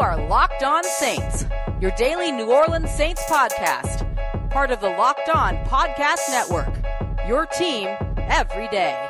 are Locked On Saints, your daily New Orleans Saints podcast, part of the Locked On Podcast Network. Your team every day.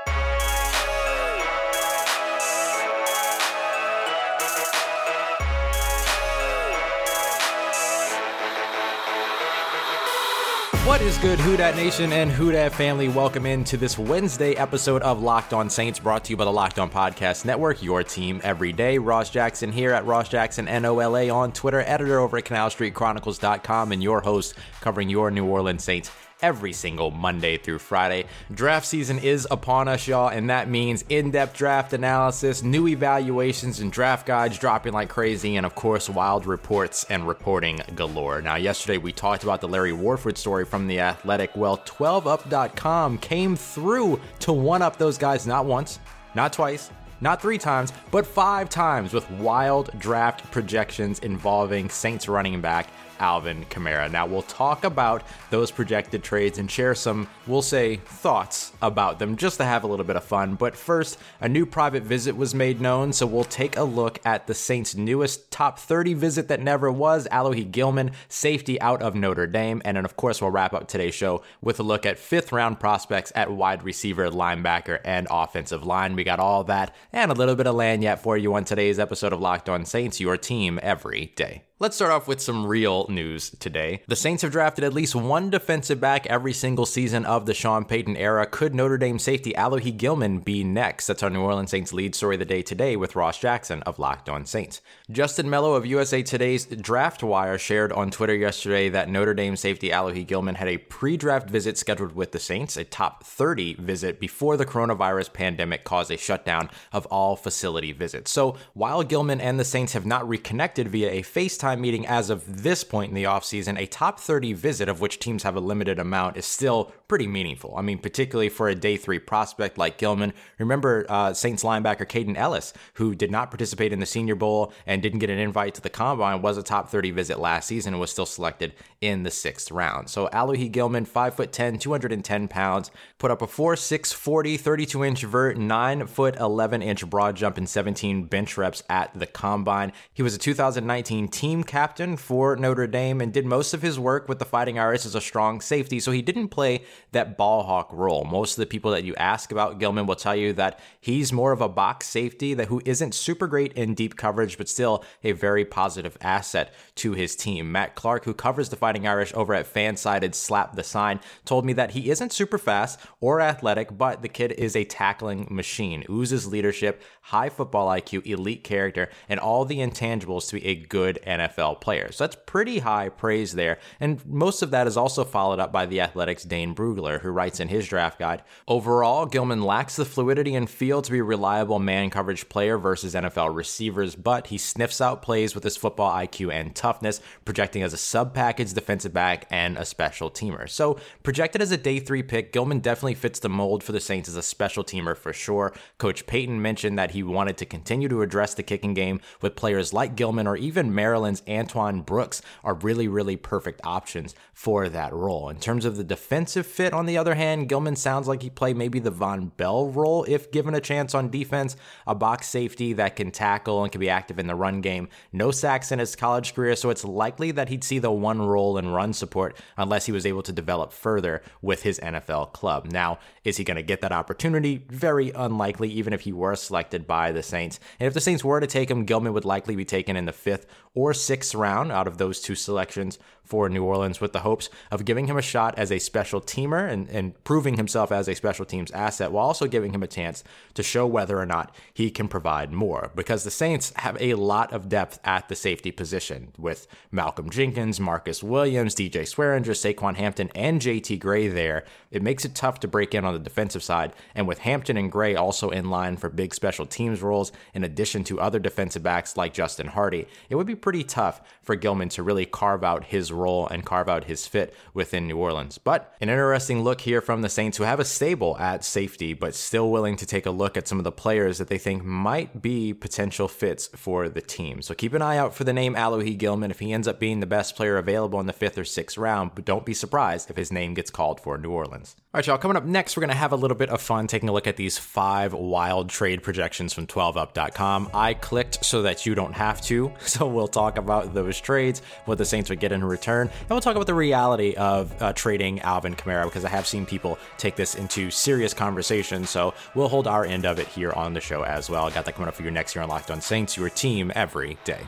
What is good, Who Nation and Who family? Welcome into this Wednesday episode of Locked On Saints, brought to you by the Locked On Podcast Network, your team every day. Ross Jackson here at Ross Jackson NOLA on Twitter, editor over at CanalStreetChronicles.com, and your host covering your New Orleans Saints every single Monday through Friday. Draft season is upon us, y'all, and that means in depth draft analysis, new evaluations, and draft guides dropping like crazy, and of course, wild reports and reporting galore. Now, yesterday we talked about the Larry Warford story from The Athletic. Well, 12up.com came through to one up those guys not once, not twice, not three times, but five times with wild draft projections involving Saints running back Alvin Kamara. Now, we'll talk about those projected trades and share some, we'll say, thoughts about them just to have a little bit of fun. But first, a new private visit was made known, so we'll take a look at the Saints' newest top 30 visit that never was Alohi Gilman, safety out of Notre Dame. And then, of course, we'll wrap up today's show with a look at fifth round prospects at wide receiver, linebacker, and offensive line. We got all that and a little bit of land yet for you on today's episode of Locked On Saints, your team every day. Let's start off with some real news today. The Saints have drafted at least one defensive back every single season of the Sean Payton era. Could Notre Dame safety Alohi Gilman be next? That's our New Orleans Saints lead story of the day today with Ross Jackson of Locked On Saints. Justin Melo of USA Today's Draft Wire shared on Twitter yesterday that Notre Dame safety Alohi Gilman had a pre-draft visit scheduled with the Saints, a top 30 visit before the coronavirus pandemic caused a shutdown of all facility visits. So while Gilman and the Saints have not reconnected via a FaceTime meeting as of this point in the offseason, a top 30 visit of which teams have a limited amount is still pretty meaningful. I mean, particularly for a day three prospect like Gilman. Remember uh, Saints linebacker Kaden Elliss, who did not participate in the Senior Bowl and didn't get an invite to the combine, was a top 30 visit last season and was still selected in the sixth round. So Alohi Gilman, 5'10, 210 pounds, put up a 4'6, 40, 32 inch vert, 9 foot 11 inch broad jump, and 17 bench reps at the combine. He was a 2019 team captain for Notre Dame and did most of his work with the Fighting Irish as a strong safety, so he didn't play that ball hawk role. Most of the people that you ask about Gilman will tell you that he's more of a box safety that who isn't super great in deep coverage, but still a very positive asset to his team. Matt Clark, who covers the Fighting Irish over at Fansided Slap the Sign, told me that he isn't super fast or athletic, but the kid is a tackling machine, oozes leadership, high football IQ, elite character, and all the intangibles to be a good NFL player. So that's pretty high praise there. And most of that is also followed up by the Athletics' Dane Brugler, who writes in his draft guide Overall, Gilman lacks the fluidity and feel to be a reliable man coverage player versus NFL receivers, but he sniffs out plays with his football IQ and toughness, projecting as a sub package defensive back and a special teamer. So, projected as a day three pick, Gilman definitely fits the mold for the Saints as a special teamer for sure. Coach Payton mentioned that he wanted to continue to address the kicking game with players like Gilman or even Maryland's Antoine Brooks are really, really perfect options for that role. In terms of the defensive fit, on the other hand, Gilman sounds like he play maybe the Vonn Bell role if given a chance on defense, a box safety that can tackle and can be active in the run game. No sacks in his college career, so it's likely that he'd see the one role in run support unless he was able to develop further with his NFL club. Now, is he going to get that opportunity? Very unlikely, even if he were selected by the Saints. And if the Saints were to take him, Gilman would likely be taken in the fifth or sixth round out of those two selections for New Orleans with the hopes of giving him a shot as a special teamer and, and proving himself as a special teams asset while also giving him a chance to show whether or not he can provide more. Because the Saints have a lot of depth at the safety position with Malcolm Jenkins, Marcus Williams, DJ Swearinger, Saquan Hampton, and JT Gray there. It makes it tough to break in on the defensive side. And with Hampton and Gray also in line for big special teams roles, in addition to other defensive backs like Justin Hardee, it would be pretty tough for Gilman to really carve out his role and carve out his fit within New Orleans. But an interesting look here from the Saints, who have a stable at safety, but still willing to take a look at some of the players that they think might be potential fits for the team. So keep an eye out for the name Alohi Gilman if he ends up being the best player available in the fifth or sixth round, but don't be surprised if his name gets called for New Orleans. All right, y'all, coming up next, we're going to have a little bit of fun taking a look at these five wild trade projections from 12up.com. I clicked so that you don't have to, so we'll talk about those trades, what the Saints would get in return, and we'll talk about the reality of uh, trading Alvin Kamara because I have seen people take this into serious conversation. So we'll hold our end of it here on the show as well. Got that coming up for you next year on Locked On Saints, your team every day.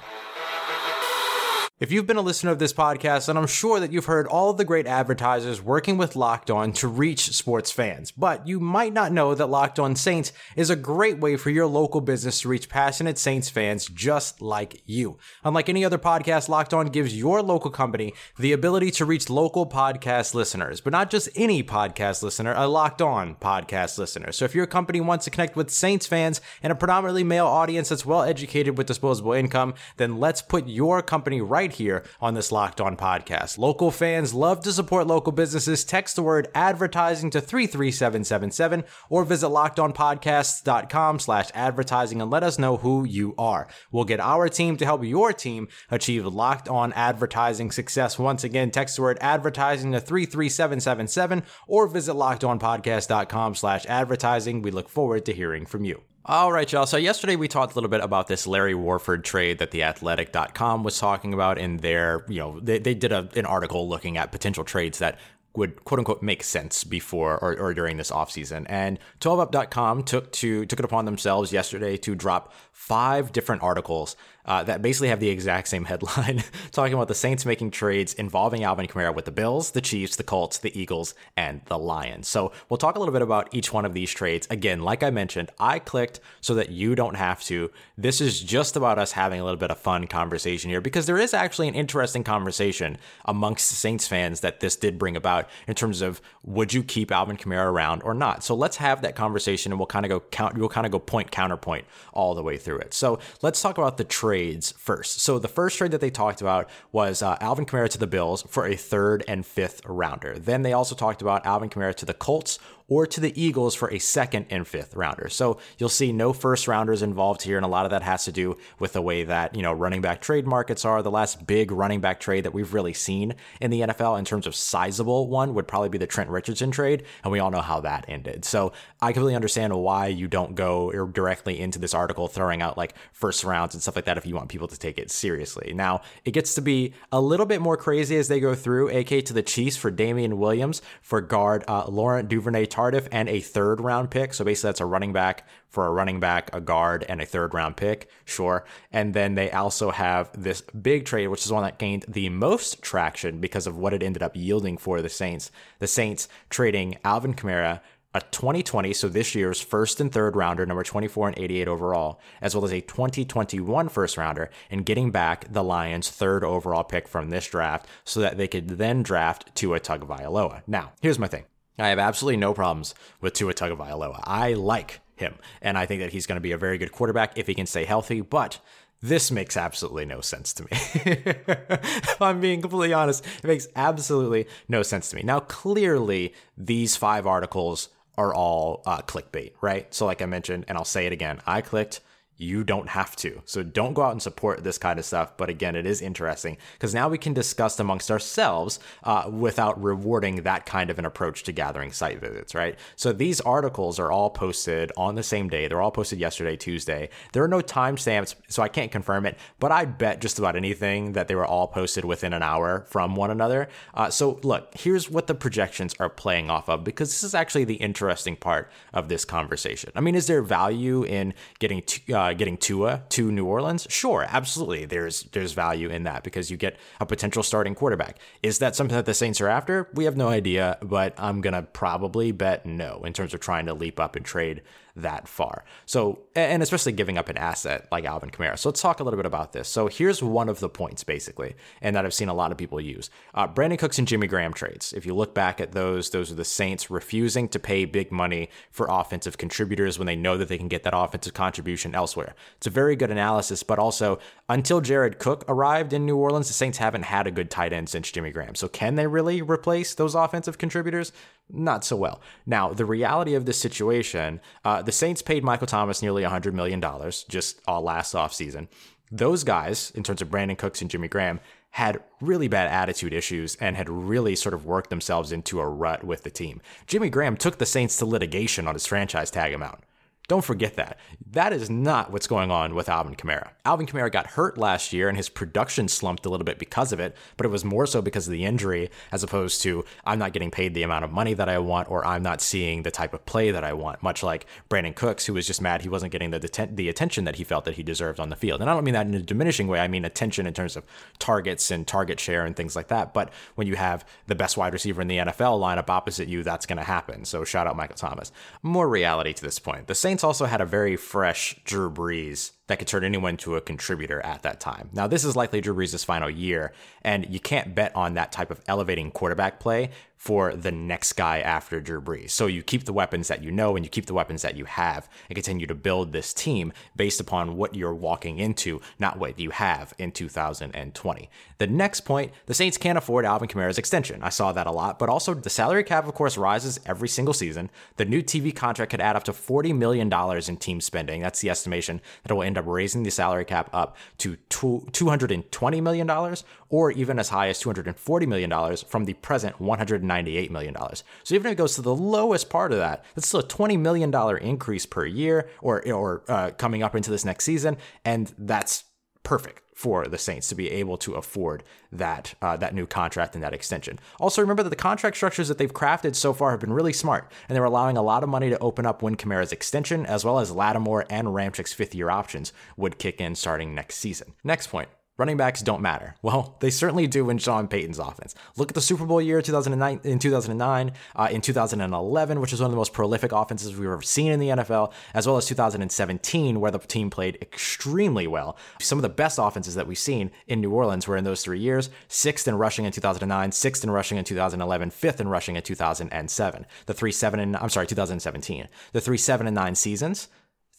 If you've been a listener of this podcast, then I'm sure that you've heard all of the great advertisers working with Locked On to reach sports fans. But you might not know that Locked On Saints is a great way for your local business to reach passionate Saints fans just like you. Unlike any other podcast, Locked On gives your local company the ability to reach local podcast listeners, but not just any podcast listener, a Locked On podcast listener. So if your company wants to connect with Saints fans and a predominantly male audience that's well educated with disposable income, then let's put your company right right here on this Locked On podcast. Local fans love to support local businesses. Text the word advertising to 33777 or visit lockedonpodcasts.com slash advertising and let us know who you are. We'll get our team to help your team achieve Locked On advertising success. Once again, text the word advertising to 33777 or visit lockedonpodcast.com slash advertising. We look forward to hearing from you. All right, y'all. So yesterday we talked a little bit about this Larry Warford trade that the athletic.com was talking about in their, you know, they, they did a, an article looking at potential trades that would quote unquote make sense before or, or during this offseason. And 12up.com took to took it upon themselves yesterday to drop five different articles uh, that basically have the exact same headline, talking about the Saints making trades involving Alvin Kamara with the Bills, the Chiefs, the Colts, the Eagles, and the Lions. So we'll talk a little bit about each one of these trades. Again, like I mentioned, I clicked so that you don't have to. This is just about us having a little bit of fun conversation here because there is actually an interesting conversation amongst Saints fans that this did bring about in terms of would you keep Alvin Kamara around or not. So let's have that conversation and we'll kind of go count. We'll kind of go point counterpoint all the way through it. So let's talk about the trade trades first. So the first trade that they talked about was uh, Alvin Kamara to the Bills for a third and fifth rounder. Then they also talked about Alvin Kamara to the Colts or to the Eagles for a second and fifth rounder. So you'll see no first rounders involved here, and a lot of that has to do with the way that, you know, running back trade markets are. The last big running back trade that we've really seen in the NFL in terms of sizable one would probably be the Trent Richardson trade, and we all know how that ended. So I completely understand why you don't go directly into this article throwing out like first rounds and stuff like that if you want people to take it seriously. Now, it gets to be a little bit more crazy as they go through, AK to the Chiefs for Damien Williams for guard uh, Laurent Duvernay Tardif and a third round pick. So basically, that's a running back for a running back, a guard, and a third round pick. Sure. And then they also have this big trade, which is one that gained the most traction because of what it ended up yielding for the Saints. The Saints trading Alvin Kamara a 2020, so this year's first and third rounder, number 24 and 88 overall, as well as a 2021 first rounder, and getting back the Lions' third overall pick from this draft so that they could then draft Tua Tagovailoa. Now, here's my thing. I have absolutely no problems with Tua Tagovailoa. I like him, and I think that he's going to be a very good quarterback if he can stay healthy. But this makes absolutely no sense to me. if I'm being completely honest, it makes absolutely no sense to me. Now, clearly, these five articles are all uh, clickbait, right? So, like I mentioned, and I'll say it again, I clicked you don't have to. So don't go out and support this kind of stuff. But again, it is interesting because now we can discuss amongst ourselves uh, without rewarding that kind of an approach to gathering site visits, right? So these articles are all posted on the same day. They're all posted yesterday, Tuesday. There are no timestamps, so I can't confirm it, but I bet just about anything that they were all posted within an hour from one another. Uh, so look, here's what the projections are playing off of because this is actually the interesting part of this conversation. I mean, is there value in getting to, uh, uh, getting Tua to New Orleans, sure, absolutely, there's there's value in that because you get a potential starting quarterback. Is that something that the Saints are after? We have no idea, but I'm gonna probably bet no in terms of trying to leap up and trade that far. So, and especially giving up an asset like Alvin Kamara. So let's talk a little bit about this. So here's one of the points, basically, and that I've seen a lot of people use. Uh, Brandin Cooks and Jimmy Graham trades. If you look back at those, those are the Saints refusing to pay big money for offensive contributors when they know that they can get that offensive contribution elsewhere. It's a very good analysis, but also until Jared Cook arrived in New Orleans, the Saints haven't had a good tight end since Jimmy Graham. So can they really replace those offensive contributors? Not so well. Now, the reality of this situation, uh, the Saints paid Michael Thomas nearly $100 million just all last offseason. Those guys, in terms of Brandin Cooks and Jimmy Graham, had really bad attitude issues and had really sort of worked themselves into a rut with the team. Jimmy Graham took the Saints to litigation on his franchise tag amount. Don't forget that. That is not what's going on with Alvin Kamara. Alvin Kamara got hurt last year and his production slumped a little bit because of it, but it was more so because of the injury as opposed to I'm not getting paid the amount of money that I want or I'm not seeing the type of play that I want, much like Brandin Cooks, who was just mad he wasn't getting the, det- the attention that he felt that he deserved on the field. And I don't mean that in a diminishing way, I mean attention in terms of targets and target share and things like that. But when you have the best wide receiver in the NFL lineup opposite you, that's going to happen. So shout out Michael Thomas. More reality to this point. The Saints Saints also had a very fresh Drew Brees that could turn anyone to a contributor at that time. Now, this is likely Drew Brees' final year, and you can't bet on that type of elevating quarterback play for the next guy after Drew Brees. So you keep the weapons that you know and you keep the weapons that you have and continue to build this team based upon what you're walking into, not what you have in 2020. The next point, the Saints can't afford Alvin Kamara's extension. I saw that a lot, but also the salary cap, of course, rises every single season. The new TV contract could add up to $40 million in team spending. That's the estimation that will end up raising the salary cap up to $220 million or even as high as $240 million from the present $198 million. So even if it goes to the lowest part of that, that's still a $20 million increase per year or, or uh, coming up into this next season. And that's perfect for the Saints to be able to afford that uh, that new contract and that extension. Also, remember that the contract structures that they've crafted so far have been really smart, and they're allowing a lot of money to open up when Kamara's extension, as well as Lattimore and Ramczyk's fifth year options would kick in starting next season. Next point running backs don't matter. Well, they certainly do in Sean Payton's offense. Look at the Super Bowl year 2009, in 2009, uh, in 2011, which is one of the most prolific offenses we've ever seen in the NFL, as well as 2017, where the team played extremely well. Some of the best offenses that we've seen in New Orleans were in those three years: sixth in rushing in 2009, sixth in rushing in 2011, fifth in rushing in 2007. The three seven and I'm sorry, 2017. The three seven and nine seasons,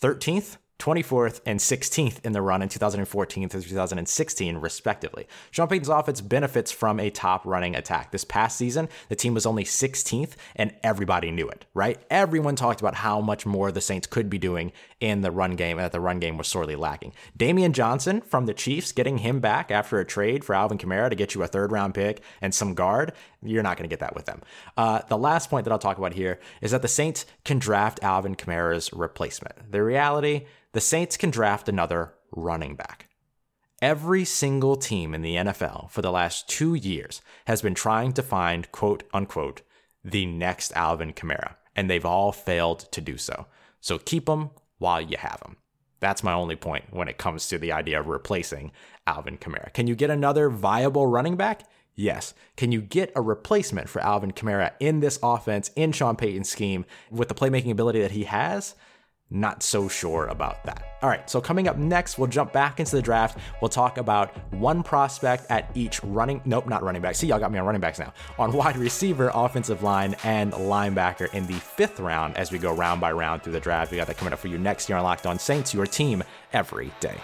13th, 24th and 16th in the run in 2014 through 2016, respectively. Sean Payton's offense benefits from a top running attack. This past season, the team was only 16th, and everybody knew it, right? Everyone talked about how much more the Saints could be doing in the run game, and that the run game was sorely lacking. Damian Johnson from the Chiefs, getting him back after a trade for Alvin Kamara to get you a third round pick and some guard, you're not going to get that with them. Uh, the last point that I'll talk about here is that the Saints can draft Alvin Kamara's replacement. The reality, the Saints can draft another running back. Every single team in the NFL for the last two years has been trying to find, quote unquote, the next Alvin Kamara, and they've all failed to do so. So keep them while you have them. That's my only point when it comes to the idea of replacing Alvin Kamara. Can you get another viable running back? Yes. Can you get a replacement for Alvin Kamara in this offense, in Sean Payton's scheme, with the playmaking ability that he has? Not so sure about that. All right, so coming up next, we'll jump back into the draft. We'll talk about one prospect at each running, nope, not running back. See, y'all got me on running backs now. On wide receiver, offensive line, and linebacker in the fifth round as we go round by round through the draft. We got that coming up for you next year on Locked On Saints, your team every day.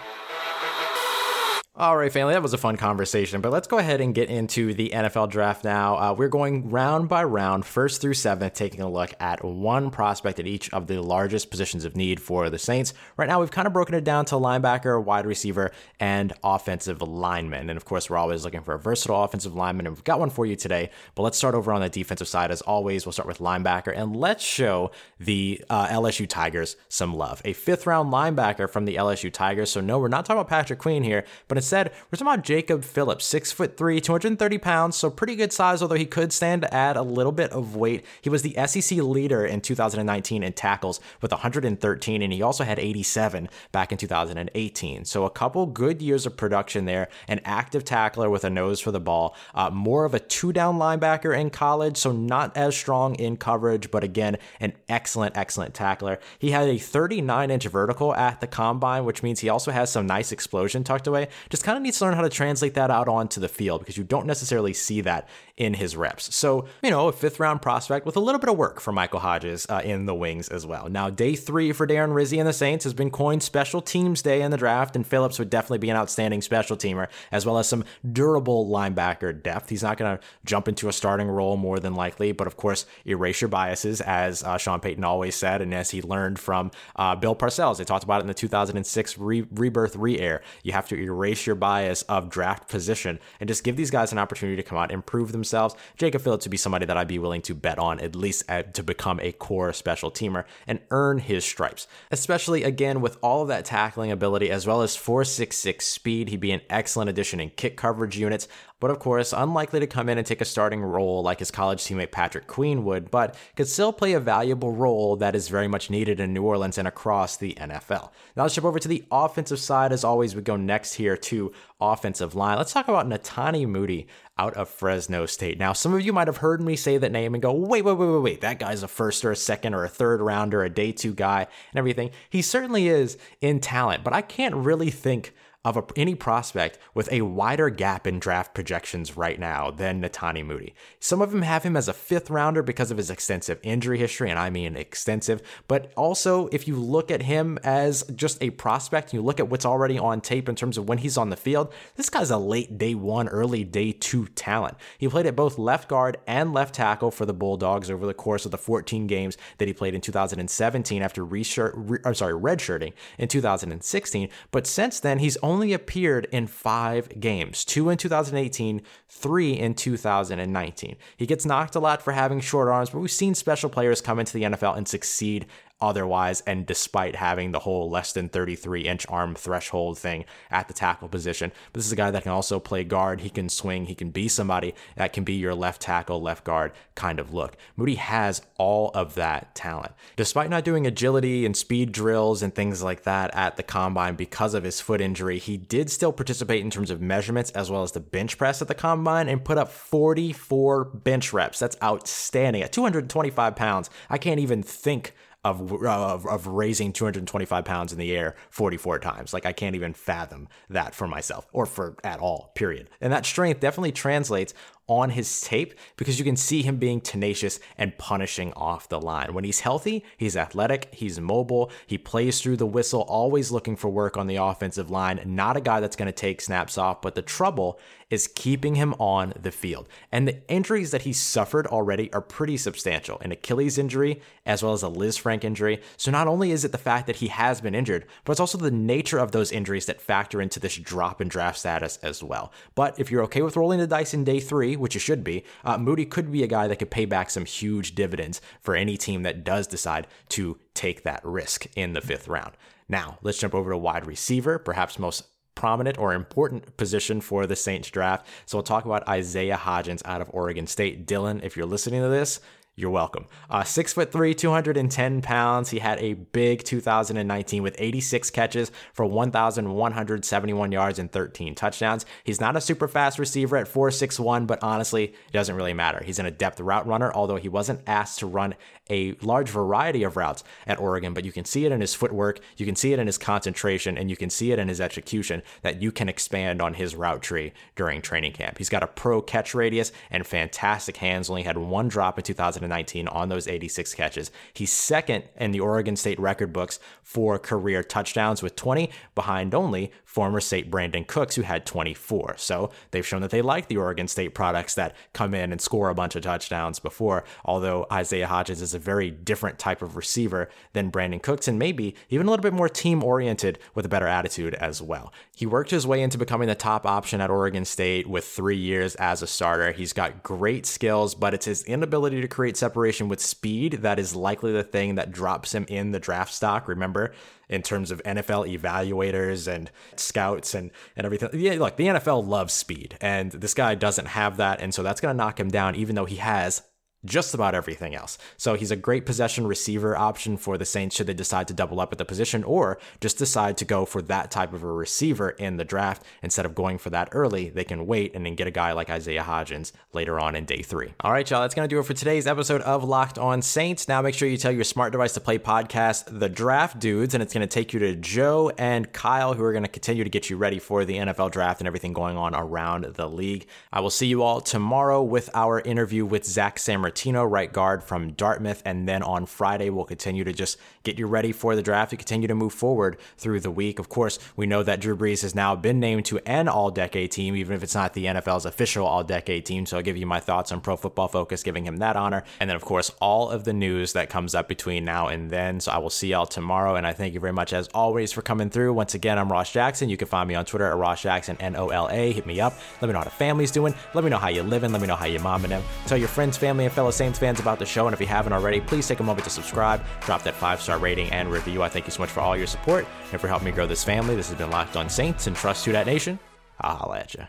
All right, family, that was a fun conversation, but let's go ahead and get into the NFL draft now. Uh, we're going round by round, first through seventh, taking a look at one prospect at each of the largest positions of need for the Saints. Right now, we've kind of broken it down to linebacker, wide receiver, and offensive lineman. And of course, we're always looking for a versatile offensive lineman, and we've got one for you today. But let's start over on the defensive side. As always, we'll start with linebacker, and let's show the uh, LSU Tigers some love. A fifth round linebacker from the LSU Tigers. So, no, we're not talking about Patrick Queen here, but Instead, we're talking about Jacob Phillips, six foot three, 230 pounds, so pretty good size, although he could stand to add a little bit of weight. He was the SEC leader in 2019 in tackles with 113, and he also had 87 back in 2018. So a couple good years of production there, an active tackler with a nose for the ball, uh, more of a two down linebacker in college, so not as strong in coverage, but again, an excellent, excellent tackler. He had a 39 inch vertical at the combine, which means he also has some nice explosion tucked away. Just kind of needs to learn how to translate that out onto the field because you don't necessarily see that in his reps. So, you know, a fifth round prospect with a little bit of work for Michael Hodges uh, in the wings as well. Now, day three for Darren Rizzi and the Saints has been coined Special Teams Day in the draft, and Phillips would definitely be an outstanding special teamer, as well as some durable linebacker depth. He's not going to jump into a starting role more than likely, but of course, erase your biases, as uh, Sean Payton always said, and as he learned from uh, Bill Parcells. They talked about it in the 2006 re- rebirth re air. You have to erase your bias of draft position and just give these guys an opportunity to come out and prove themselves. Jacob Phillips would be somebody that I'd be willing to bet on, at least at, to become a core special teamer and earn his stripes. Especially again with all of that tackling ability as well as 466 speed, he'd be an excellent addition in kick coverage units but of course, unlikely to come in and take a starting role like his college teammate Patrick Queen would, but could still play a valuable role that is very much needed in New Orleans and across the NFL. Now let's jump over to the offensive side. As always, we go next here to offensive line. Let's talk about Netane Muti out of Fresno State. Now, some of you might have heard me say that name and go, wait, wait, wait, wait, wait, that guy's a first or a second or a third rounder, a day two guy, and everything. He certainly is in talent, but I can't really think of a, any prospect with a wider gap in draft projections right now than Netane Muti. Some of them have him as a fifth rounder because of his extensive injury history, and I mean extensive. But also, if you look at him as just a prospect, you look at what's already on tape in terms of when he's on the field, this guy's a late day one, early day two talent. He played at both left guard and left tackle for the Bulldogs over the course of the 14 games that he played in 2017 after re, I'm sorry, redshirting in 2016. But since then, he's only only appeared in five games two in 2018, three in 2019. He gets knocked a lot for having short arms, but we've seen special players come into the NFL and succeed otherwise. And despite having the whole less than 33 inch arm threshold thing at the tackle position, but this is a guy that can also play guard. He can swing. He can be somebody that can be your left tackle, left guard kind of look. Muti has all of that talent. Despite not doing agility and speed drills and things like that at the combine because of his foot injury, he did still participate in terms of measurements as well as the bench press at the combine and put up 44 bench reps. That's outstanding. At 225 pounds, I can't even think of, of, of raising 225 pounds in the air 44 times. Like I can't even fathom that for myself or for at all, period. And that strength definitely translates on his tape because you can see him being tenacious and punishing off the line. When he's healthy, he's athletic, he's mobile, he plays through the whistle, always looking for work on the offensive line. Not a guy that's going to take snaps off, but the trouble is keeping him on the field. And the injuries that he suffered already are pretty substantial an Achilles injury, as well as a Liz Lisfranc injury. So not only is it the fact that he has been injured, but it's also the nature of those injuries that factor into this drop in draft status as well. But if you're okay with rolling the dice in day three, which you should be, uh, Muti could be a guy that could pay back some huge dividends for any team that does decide to take that risk in the fifth round. Now, let's jump over to wide receiver, perhaps most prominent or important position for the Saints draft. So we'll talk about Isaiah Hodgins out of Oregon State. Dylan, if you're listening to this, you're welcome. Uh, six foot three, 210 pounds. He had a big 2019 with 86 catches for 1,171 yards and 13 touchdowns. He's not a super fast receiver at 4.61, but honestly, it doesn't really matter. He's an adept route runner, although he wasn't asked to run a large variety of routes at Oregon, but you can see it in his footwork, you can see it in his concentration, and you can see it in his execution that you can expand on his route tree during training camp. He's got a pro catch radius and fantastic hands, only had one drop in 2019 on those 86 catches. He's second in the Oregon State record books for career touchdowns with 20, behind only former State Brandin Cooks, who had 24. So they've shown that they like the Oregon State products that come in and score a bunch of touchdowns before, although Isaiah Hodgins is a very different type of receiver than Brandin Cooks and maybe even a little bit more team oriented with a better attitude as well. He worked his way into becoming the top option at Oregon State with three years as a starter. He's got great skills, but it's his inability to create separation with speed. That is likely the thing that drops him in the draft stock. Remember, in terms of NFL evaluators and scouts and, and everything. Yeah, look, the NFL loves speed, and this guy doesn't have that. And so that's going to knock him down, even though he has just about everything else. So he's a great possession receiver option for the Saints should they decide to double up at the position or just decide to go for that type of a receiver in the draft instead of going for that early. They can wait and then get a guy like Isaiah Hodgins later on in day three. All right, y'all, that's going to do it for today's episode of Locked On Saints. Now make sure you tell your smart device to play podcast The Draft Dudes, and it's going to take you to Joe and Kyle, who are going to continue to get you ready for the NFL draft and everything going on around the league. I will see you all tomorrow with our interview with Zach Sammer Martino, right guard from Dartmouth. And then on Friday, we'll continue to just get you ready for the draft and continue to move forward through the week. Of course, we know that Drew Brees has now been named to an all decade team, even if it's not the NFL's official all decade team. So I'll give you my thoughts on Pro Football Focus, giving him that honor. And then, of course, all of the news that comes up between now and then. So I will see y'all tomorrow. And I thank you very much, as always, for coming through. Once again, I'm Ross Jackson. You can find me on Twitter at Ross Jackson, N O L A. Hit me up. Let me know how the family's doing. Let me know how you're living. Let me know how your mom and them. Tell your friends, family, and fellow fellow Saints fans about the show. And if you haven't already, please take a moment to subscribe, drop that five star rating and review. I thank you so much for all your support and for helping me grow this family. This has been Locked on Saints and Trust to That Nation. I'll holla at you.